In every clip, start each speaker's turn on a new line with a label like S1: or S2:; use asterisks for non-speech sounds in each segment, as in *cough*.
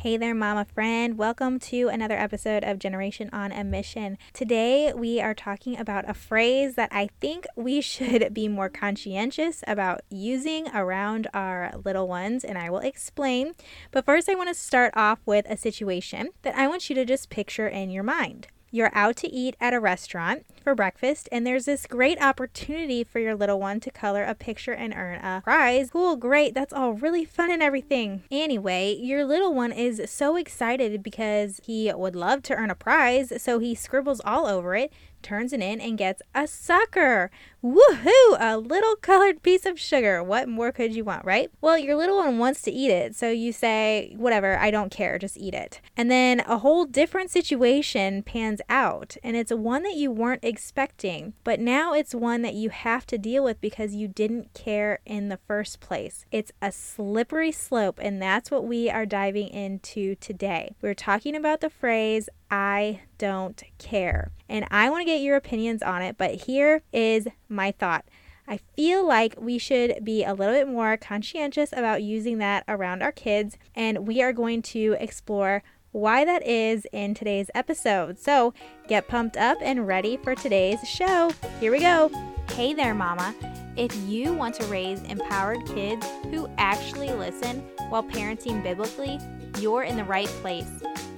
S1: Hey there, mama friend. Welcome to another episode of Generation on a Mission. Today, we are talking about a phrase that I think we *laughs* should be more conscientious about using around our little ones, and I will explain. But first, I want to start off with a situation that I want you to just picture in your mind. You're out to eat at a restaurant for breakfast, and there's this great opportunity for your little one to color a picture and earn a prize. Cool, great, that's all really fun and everything. Anyway, your little one is so excited because he would love to earn a prize, so he scribbles all over it turns it in and gets a sucker. Woohoo! A little colored piece of sugar. What more could you want, right? Well, your little one wants to eat it, so you say, whatever, I don't care, just eat it. And then a whole different situation pans out, and it's one that you weren't expecting, but now it's one that you have to deal with because you didn't care in the first place. It's a slippery slope, and that's what we are diving into today. We're talking about the phrase, I don't care. And I want to get your opinions on it, but here is my thought. I feel like we should be a little bit more conscientious about using that around our kids, and we are going to explore why that is in today's episode. So get pumped up and ready for today's show. Here we go. Hey there, Mama. If you want to raise empowered kids who actually listen while parenting biblically, you're in the right place.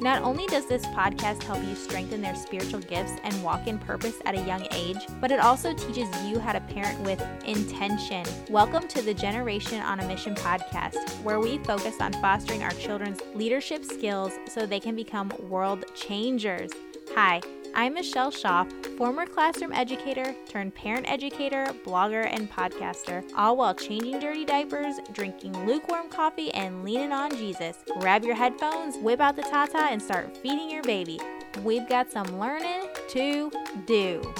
S1: Not only does this podcast help you strengthen their spiritual gifts and walk in purpose at a young age, but it also teaches you how to parent with intention. Welcome to the Generation on a Mission podcast, where we focus on fostering our children's leadership skills so they can become world changers. Hi. I'm Michelle Schauf, former classroom educator turned parent educator, blogger, and podcaster, all while changing dirty diapers, drinking lukewarm coffee, and leaning on Jesus. Grab your headphones, whip out the Tata, and start feeding your baby. We've got some learning to do.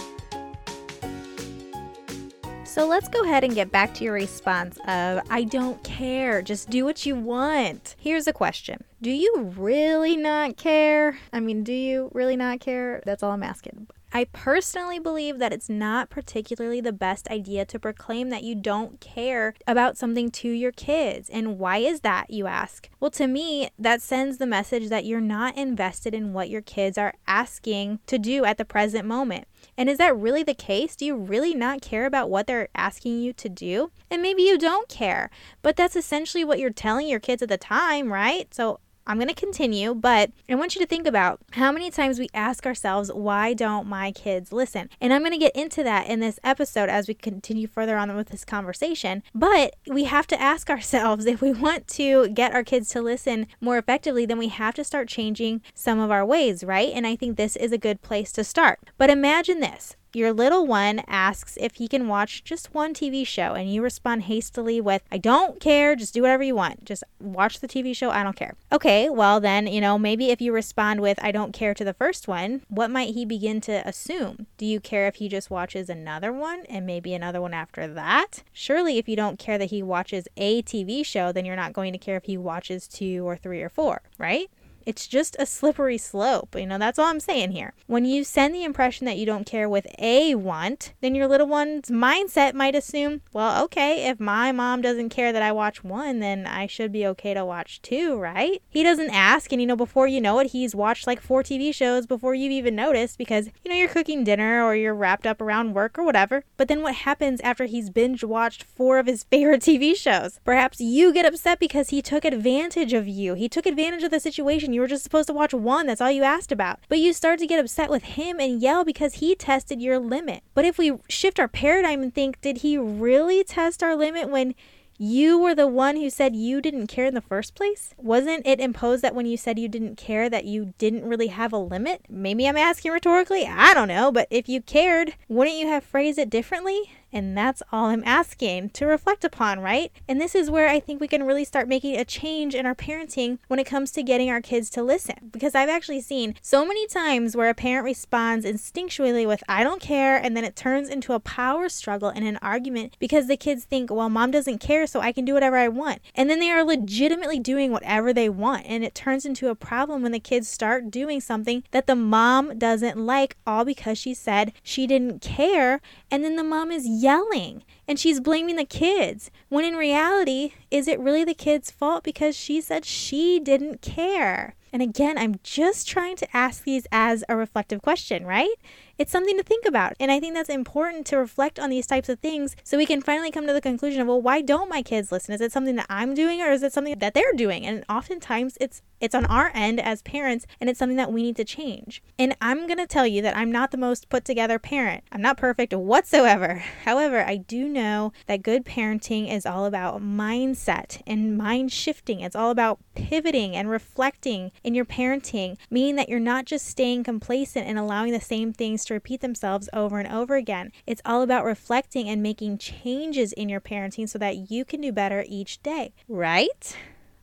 S1: So let's go ahead and get back to your response of I don't care, just do what you want. Here's a question Do you really not care? I mean, do you really not care? That's all I'm asking. I personally believe that it's not particularly the best idea to proclaim that you don't care about something to your kids. And why is that, you ask? Well, to me, that sends the message that you're not invested in what your kids are asking to do at the present moment. And is that really the case? Do you really not care about what they're asking you to do? And maybe you don't care, but that's essentially what you're telling your kids at the time, right? So I'm going to continue, but I want you to think about how many times we ask ourselves, why don't my kids listen? And I'm going to get into that in this episode as we continue further on with this conversation. But we have to ask *laughs* ourselves if we want to get our kids to listen more effectively, then we have to start changing some of our ways, right? And I think this is a good place to start. But imagine this your little one asks if he can watch just one TV show, and you respond hastily with, I don't care, just do whatever you want. Just watch the TV show, I don't care. Okay, well, then, you know, maybe if you respond with, I don't care to the first one, what might he begin to assume? Do you care if he just watches another one and maybe another one after that? Surely, if you don't care that he watches a TV show, then you're not going to care if he watches two or three or four, right? It's just a slippery slope. You know, that's all I'm saying here. When you send the impression that you don't care with a want, then your little one's mindset might assume, well, okay, if my mom doesn't care that I watch one, then I should be okay to watch two, right? He doesn't ask, and you know, before you know it, he's watched like four TV shows before you've even noticed because, you know, you're cooking dinner or you're wrapped up around work or whatever. But then what happens after he's binge watched four of his *laughs* favorite TV shows? Perhaps you get upset because he took advantage of you. He took advantage of the situation you were just supposed to watch one. That's all you asked about. But you start to get upset with him and yell because he tested your limit. But if we shift our paradigm and think, did he really test our limit when you were the one who said you didn't care in the first place? Wasn't it imposed that when you said you didn't care that you didn't really have a limit? Maybe I'm asking rhetorically. I don't know. But if you cared, wouldn't you have phrased it differently? And that's all I'm asking to reflect upon, right? And this is where I think we can really start making a change in our parenting when it comes to getting our kids to listen. Because I've actually seen so many times where a parent responds instinctually with, I don't care, and then it turns into a power struggle and an argument because the kids think, well, mom doesn't care, so I can do whatever I want. And then they are legitimately doing whatever they want. And it turns into a problem when the kids start doing something that the mom doesn't like, all because she said she didn't care. And then the mom is yelling And she's blaming the kids. When in reality, is it really the kid's fault because she said she didn't care? And again, I'm just trying to ask these as a reflective question, right? It's something to think about. And I think that's important to reflect on these types of things so we can finally come to the conclusion of, well, why don't my kids listen? Is it something that I'm doing or is it something that they're doing? And oftentimes it's it's on our end as parents and it's something that we need to change. And I'm going to tell you that I'm not the most put together parent. I'm not perfect whatsoever. *laughs* However, I do know that good parenting is all about mindset and mind shifting. It's all about pivoting and reflecting in your parenting, meaning that you're not just staying complacent and allowing the same things to repeat themselves over and over again. It's all about reflecting and making changes in your parenting so that you can do better each day, right?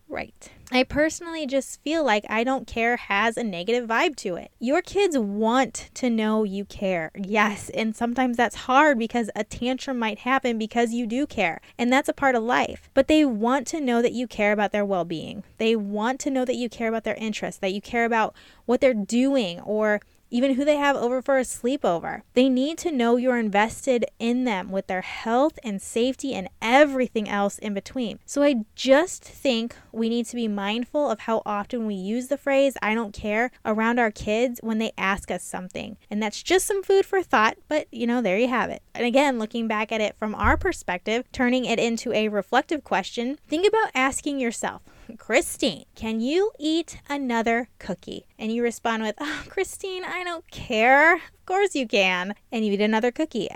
S1: Right. I personally just feel like I don't care has a negative vibe to it. Your kids want to know you care. Yes, and sometimes that's hard because a tantrum might happen because you do care, and that's a part of life. But they want to know that you care about their well being. They want to know that you care about their interests, that you care about what they're doing or even who they have over for a sleepover. They need to know you're invested in them with their health and safety and everything else in between. So I just think we need to be mindful of how often we use the phrase, I don't care, around our kids when they ask us something. And that's just some food for thought, but you know, there you have it. And again, looking back at it from our perspective, turning it into a reflective question, think about asking yourself, Christine, can you eat another cookie? And you respond with, oh, Christine, I don't care. Of course you can. And you eat another cookie.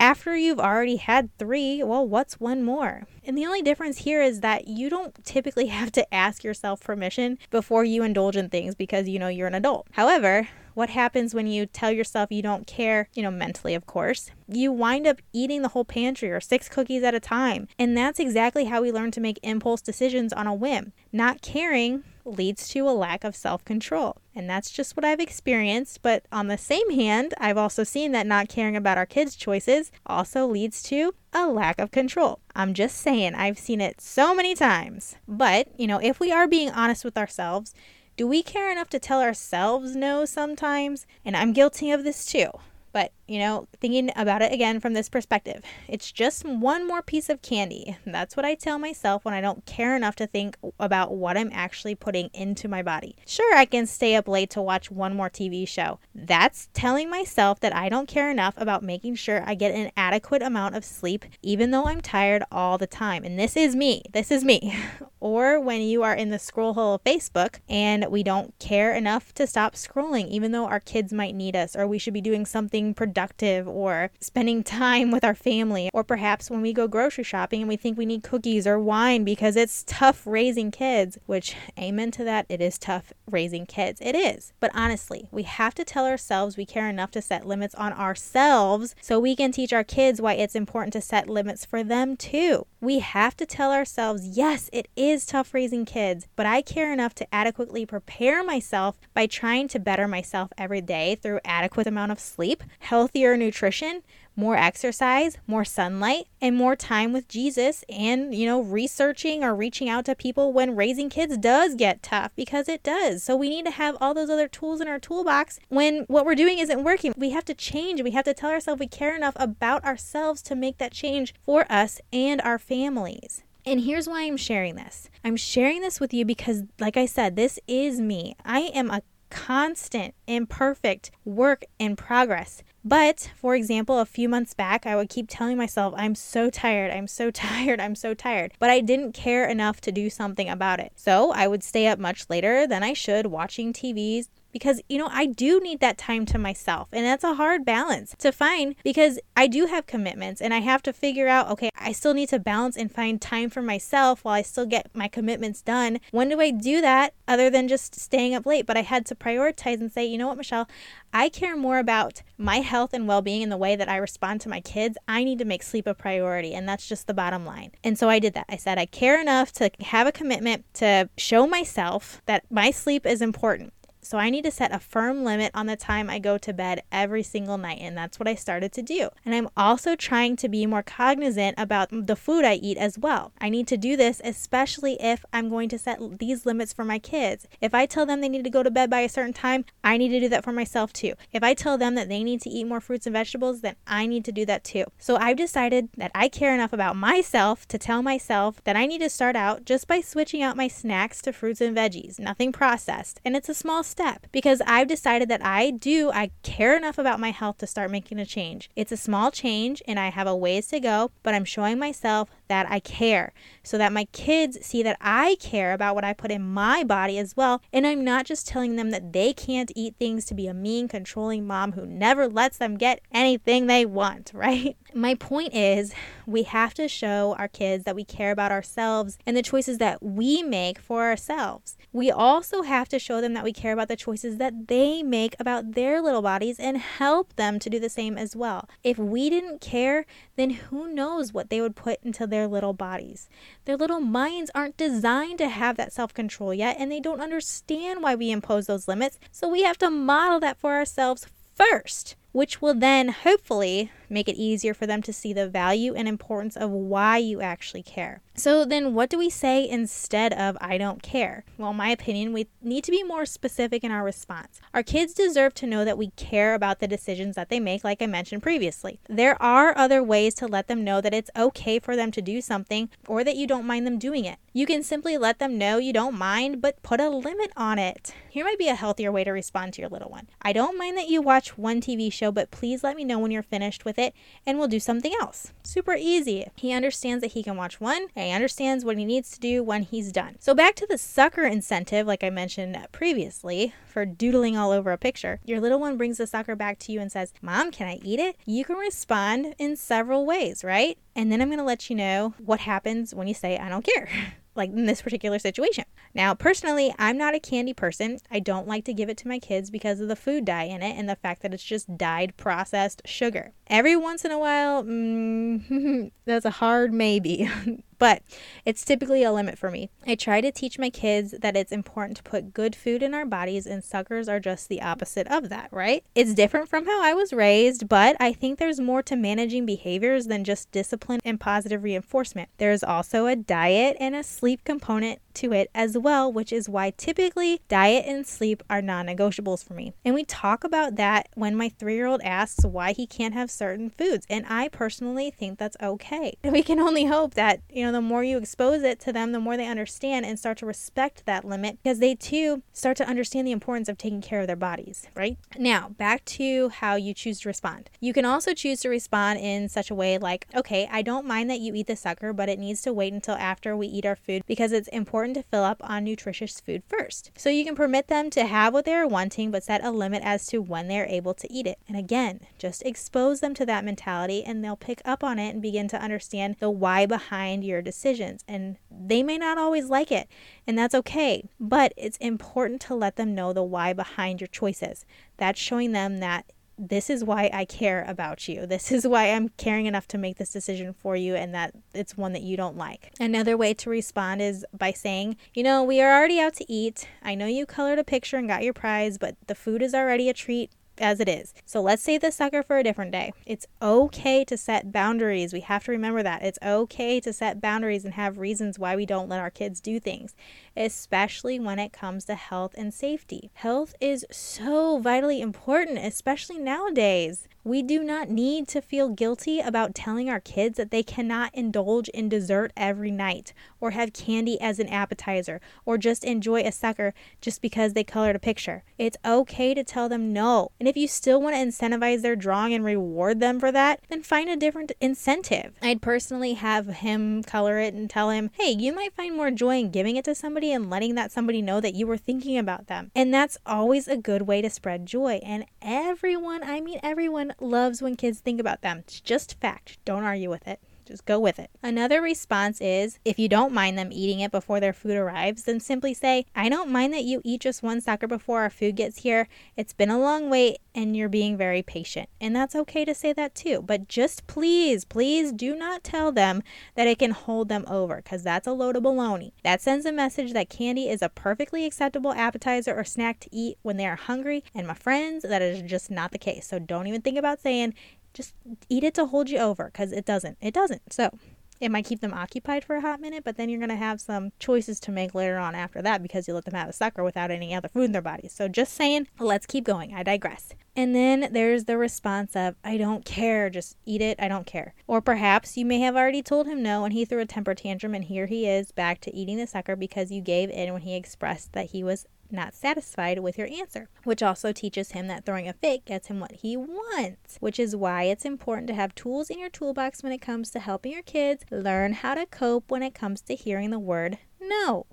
S1: After you've already had three, well, what's one more? And the only difference here is that you don't typically have to ask yourself permission before you indulge in things because you know you're an adult. However, what happens when you tell yourself you don't care, you know, mentally, of course? You wind up eating the whole pantry or six cookies at a time. And that's exactly how we learn to make impulse decisions on a whim. Not caring leads to a lack of self control. And that's just what I've experienced. But on the same hand, I've also seen that not caring about our kids' choices also leads to a lack of control. I'm just saying, I've seen it so many times. But, you know, if we are being honest with ourselves, do we care enough to tell ourselves no sometimes? And I'm guilty of this too. But, you know, thinking about it again from this perspective, it's just one more piece of candy. That's what I tell myself when I don't care enough to think about what I'm actually putting into my body. Sure, I can stay up late to watch one more TV show. That's telling myself that I don't care enough about making sure I get an adequate amount of sleep, even though I'm tired all the time. And this is me. This is me. *laughs* or when you are in the scroll hole of Facebook and we don't care enough to stop scrolling, even though our kids might need us, or we should be doing something productive or spending time with our family, or perhaps when we go grocery shopping and we think we need cookies or wine because it's tough raising kids, which, amen to that, it is tough raising kids. It is. But honestly, we have to tell ourselves we care enough to set limits on ourselves so we can teach our kids why it's important to set limits for them too. We have to tell ourselves, yes, it is tough raising kids, but I care enough to adequately prepare myself by trying to better myself every day through adequate amount of sleep, healthier nutrition, more exercise, more sunlight, and more time with Jesus and, you know, researching or reaching out to people when raising kids does get tough because it does. So we need to have all those other tools in our toolbox when what we're doing isn't working. We have to change. We have to tell ourselves we care enough about ourselves to make that change for us and our families. And here's why I'm sharing this. I'm sharing this with you because, like I said, this is me. I am a constant, imperfect work in progress. But for example, a few months back, I would keep telling myself, I'm so tired, I'm so *laughs* tired, I'm so tired. But I didn't care enough to do something about it. So I would stay up much later than I should watching TVs, because you know I do need that time to myself and that's a hard balance to find because I do have commitments and I have to figure out okay I still need to balance and find time for myself while I still get my commitments done. When do I do that other than just staying up late? But I had to prioritize and say you know what Michelle I care more about my health and well-being in the way that I respond to my kids. I need to make sleep a priority and that's just the bottom line. And so I did that. I said I care enough to have a commitment to show myself that my sleep is important So I need to set a firm limit on the time I go to bed every single night. And that's what I started to do. And I'm also trying to be more cognizant about the food I eat as well. I need to do this, especially if I'm going to set these limits for my kids. If I tell them they need to go to bed by a certain time, I need to do that for myself too. If I tell them that they need to eat more fruits and vegetables, then I need to do that too. So I've decided that I care enough about myself to tell myself that I need to start out just by switching out my snacks to fruits and veggies, nothing processed. And it's a small step because I've decided that I do, I care enough about my health to start making a change. It's a small change and I have a ways to go, but I'm showing myself that I care so that my kids see that I care about what I put in my body as well. And I'm not just telling them that they can't eat things to be a mean, controlling mom who never lets them get anything they want, *laughs* right? My point is, we have to show our kids that we care about ourselves and the choices that we make for ourselves. We also have to show them that we care about the choices that they make about their little bodies and help them to do the same as well. If we didn't care, then who knows what they would put into their little bodies. Their little minds aren't designed to have that self control yet, and they don't understand why we impose those limits. So we have to model that for ourselves first, which will then hopefully make it easier for them to see the value and importance of why you actually care. So, then what do we say instead of I don't care? Well, in my opinion, we need to be more specific in our response. Our kids deserve to know that we care about the decisions that they make, like I mentioned previously. There are other ways to let them know that it's okay for them to do something or that you don't mind them doing it. You can simply let them know you don't mind, but put a limit on it. Here might be a healthier way to respond to your little one. I don't mind that you watch one TV show, but please let me know when you're finished with it and we'll do something else. Super easy. He understands that he can watch one and he understands what he needs to do when he's done. So, back to the sucker incentive, like I mentioned previously, for doodling all over a picture. Your little one brings the sucker back to you and says, Mom, can I eat it? You can respond in several ways, right? And then I'm going to let you know what happens when you say, I don't care. *laughs* like in this particular situation. Now, personally, I'm not a candy person. I don't like to give it to my kids because of the food dye in it and the fact that it's just dyed processed sugar. Every once in a while, mm, *laughs* that's a hard maybe. *laughs* but it's typically a limit for me. I try to teach my kids that it's important to put good food in our bodies, and suckers are just the opposite of that, right? It's different from how I was raised, but I think there's more to managing behaviors than just discipline and positive reinforcement. There's also a diet and a sleep component to it as well, which is why typically diet and sleep are non negotiables for me. And we talk about that when my three year old asks why he can't have certain foods. And I personally think that's okay. *laughs* We can only hope that, you know, the more you expose it to them, the more they understand and start to respect that limit because they too start to understand the importance of taking care of their bodies, right? Now, back to how you choose to respond. You can also choose to respond in such a way like, okay, I don't mind that you eat the sucker, but it needs to wait until after we eat our food because it's important to fill up on nutritious food first. So you can permit them to have what they are wanting, but set a limit as to when they are able to eat it. And again, just expose them to that mentality and they'll pick up on it and begin to understand the why behind your decisions. And they may not always like it, and that's okay. But it's important to let them know the why behind your choices. That's showing them that this is why I care about you. This is why I'm caring enough to make this decision for you and that it's one that you don't like. Another way to respond is by saying, you know, we are already out to eat. I know you colored a picture and got your prize, but the food is already a treat as it is. So let's save the sucker for a different day. It's okay to set boundaries. We have to remember that. It's okay to set boundaries and have reasons why we don't let our kids do things, especially when it comes to health and safety. Health is so vitally important, especially nowadays. We do not need to feel guilty about telling our kids that they cannot indulge in dessert every night, or have candy as an appetizer, or just enjoy a sucker just because they colored a picture. It's okay to tell them no. And if you still want to incentivize their drawing and reward them for that, then find a different incentive. I'd personally have him color it and tell him, hey, you might find more joy in giving it to somebody and letting that somebody know that you were thinking about them. And that's always a good way to spread joy. And everyone, I mean everyone, loves when kids think about them. It's just fact. Don't argue with it. Just go with it. Another response is if you don't mind them eating it before their food arrives, then simply say, I don't mind that you eat just one sucker before our food gets here. It's been a long wait and you're being very patient. And that's okay to say that too. But just please, please do not tell them that it can hold them over because that's a load of baloney. That sends a message that candy is a perfectly acceptable appetizer or snack to eat when they are hungry. And my friends, that is just not the case. So don't even think about saying just eat it to hold you over because it doesn't. It doesn't. So it might keep them occupied for a hot minute, but then you're going to have some choices to make later on after that because you let them have a sucker without any other food in their bodies. So just saying, let's keep going. I digress. And then there's the response of, I don't care, just eat it, I don't care. Or perhaps you may have already told him no and he threw a temper tantrum and here he is back to eating the sucker because you gave in when he expressed that he was not satisfied with your answer, which also teaches him that throwing a fit gets him what he wants, which is why it's important to have tools in your toolbox when it comes to helping your kids learn how to cope when it comes to hearing the word no.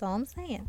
S1: That's all I'm saying.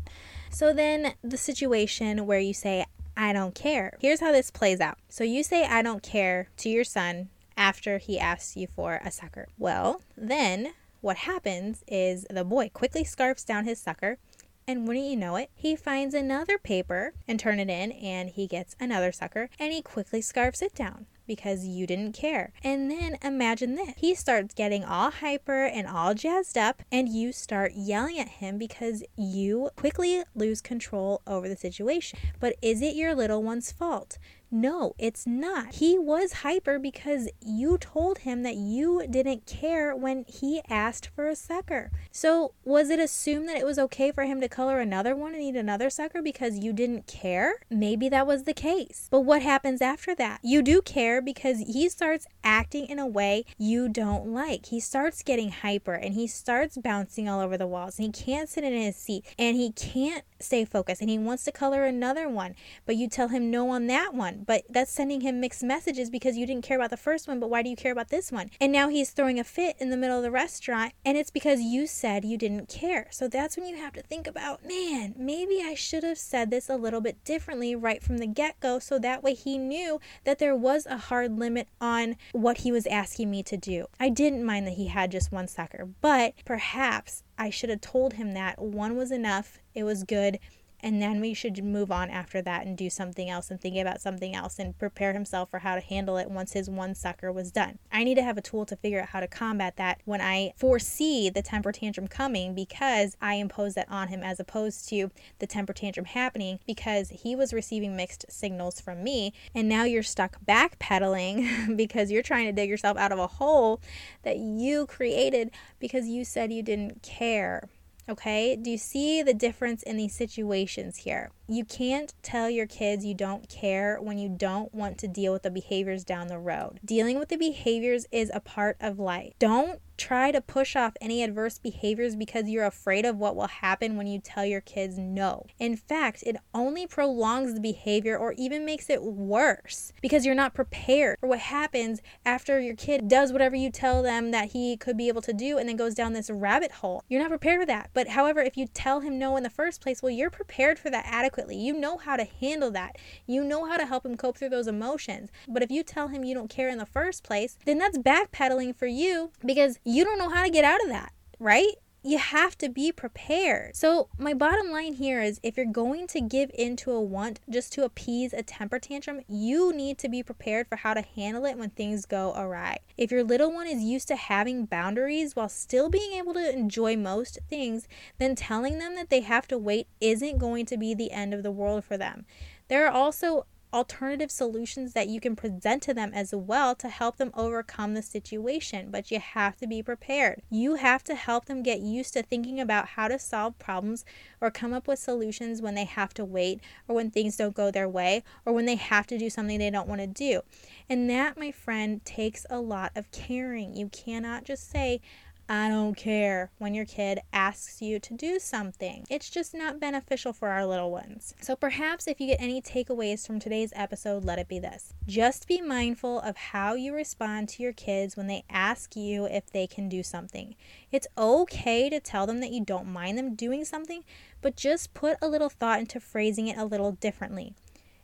S1: So then the situation where you say, I don't care. Here's how this plays out. So you say, I don't care to your son after he asks you for a sucker. Well, then what happens is the boy quickly scarfs down his sucker and wouldn't you know it, he finds another paper and turn it in and he gets another sucker and he quickly scarfs it down because you didn't care. And then imagine this. He starts getting all hyper and all jazzed up and you start yelling at him because you quickly lose control over the situation. But is it your little one's fault? No, it's not. He was hyper because you told him that you didn't care when he asked for a sucker. So, was it assumed that it was okay for him to color another one and eat another sucker because you didn't care? Maybe that was the case. But what happens after that? You do care because he starts acting in a way you don't like. He starts getting hyper and he starts bouncing all over the walls and he can't sit in his seat and he can't stay focused and he wants to color another one, but you tell him no on that one. But that's sending him mixed messages because you didn't care about the first one, but why do you care about this one? And now he's throwing a fit in the middle of the restaurant and it's because you said you didn't care. So that's when you have to think about, man, maybe I should have said this a little bit differently right from the get go so that way he knew that there was a hard limit on what he was asking me to do. I didn't mind that he had just one sucker, but perhaps I should have told him that one was enough, it was good, and then we should move on after that and do something else and think about something else and prepare himself for how to handle it once his one sucker was done. I need to have a tool to figure out how to combat that when I foresee the temper tantrum coming because I impose that on him as opposed to the temper tantrum happening because he was receiving mixed signals from me and now you're stuck backpedaling *laughs* because you're trying to dig yourself out of a hole that you created because you said you didn't care. Okay, do you see the difference in these situations here? You can't tell your kids you don't care when you don't want to deal with the behaviors down the road. Dealing with the behaviors is a part of life. Don't try to push off any adverse behaviors because you're afraid of what will happen when you tell your kids no. In fact, it only prolongs the behavior or even makes it worse because you're not prepared for what happens after your kid does whatever you tell them that he could be able to do and then goes down this rabbit hole. You're not prepared for that. But however, if you tell him no in the first place, well, you're prepared for that adequately. You know how to handle that. You know how to help him cope through those emotions. But if you tell him you don't care in the first place, then that's backpedaling for you because you don't know how to get out of that, right? You have to be prepared. So, my bottom line here is if you're going to give in to a want just to appease a temper tantrum, you need to be prepared for how to handle it when things go awry. If your little one is used to having boundaries while still being able to enjoy most things, then telling them that they have to wait isn't going to be the end of the world for them. There are also alternative solutions that you can present to them as well to help them overcome the situation. But you have to be prepared. You have to help them get used to thinking about how to solve problems or come up with solutions when they have to wait or when things don't go their way or when they have to do something they don't want to do. And that, my friend, takes a lot of caring. You cannot just say, I don't care when your kid asks you to do something. It's just not beneficial for our little ones. So perhaps if you get any takeaways from today's episode, let it be this. Just be mindful of how you respond to your kids when they ask you if they can do something. It's okay to tell them that you don't mind them doing something, but just put a little thought into phrasing it a little differently.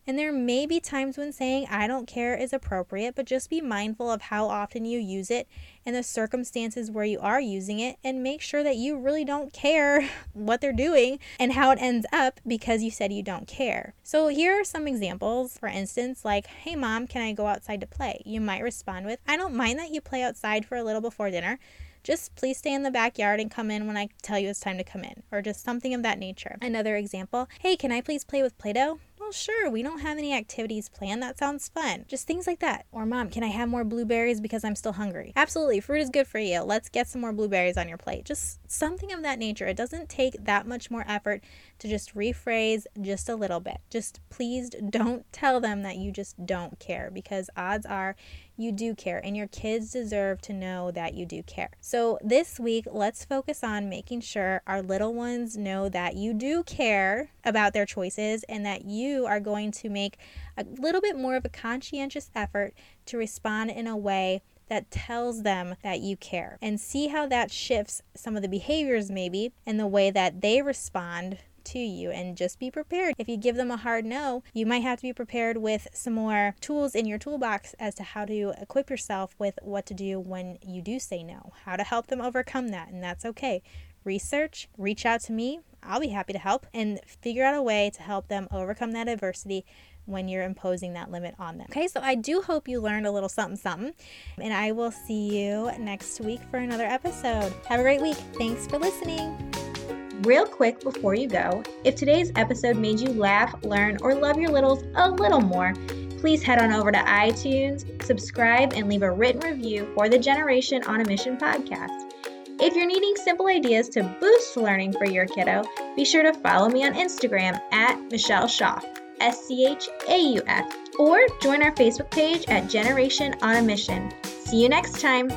S1: And there may be times when saying I don't care is appropriate, but just be mindful of how often you use it and the circumstances where you are using it and make sure that you really don't care *laughs* what they're doing and how it ends up because you said you don't care. So here are some examples. For instance, like, hey mom, can I go outside to play? You might respond with, I don't mind that you play outside for a little before dinner. Just please stay in the backyard and come in when I tell you it's time to come in, or just something of that nature. Another example, hey, can I please play with Play Doh? Sure, we don't have any activities planned. That sounds fun. Just things like that. Or, Mom, can I have more blueberries because I'm still hungry? Absolutely, fruit is good for you. Let's get some more blueberries on your plate. Just something of that nature. It doesn't take that much more effort to just rephrase just a little bit. Just please don't tell them that you just don't care because odds are you do care, and your kids deserve to know that you do care. So, this week, let's focus on making sure our little ones know that you do care about their choices and that you are going to make a little bit more of a conscientious effort to respond in a way that tells them that you care and see how that shifts some of the behaviors maybe and the way that they respond to you and just be prepared. If you give them a hard no, you might have to be prepared with some more tools in your toolbox as to how to equip yourself with what to do when you do say no, how to help them overcome that, and that's okay. Research, reach out to me. I'll be happy to help and figure out a way to help them overcome that adversity when you're imposing that limit on them. Okay, so I do hope you learned a little something something, and I will see you next week for another episode. Have a great week. Thanks for listening.
S2: Real quick before you go, if today's episode made you laugh, learn, or love your littles a little more, please head on over to iTunes, subscribe, and leave a written review for the Generation on a Mission podcast. If you're needing simple ideas to boost learning for your kiddo, be sure to follow me on Instagram at Michelle Schauf, S C H A U F, or join our Facebook page at Generation on a Mission. See you next time.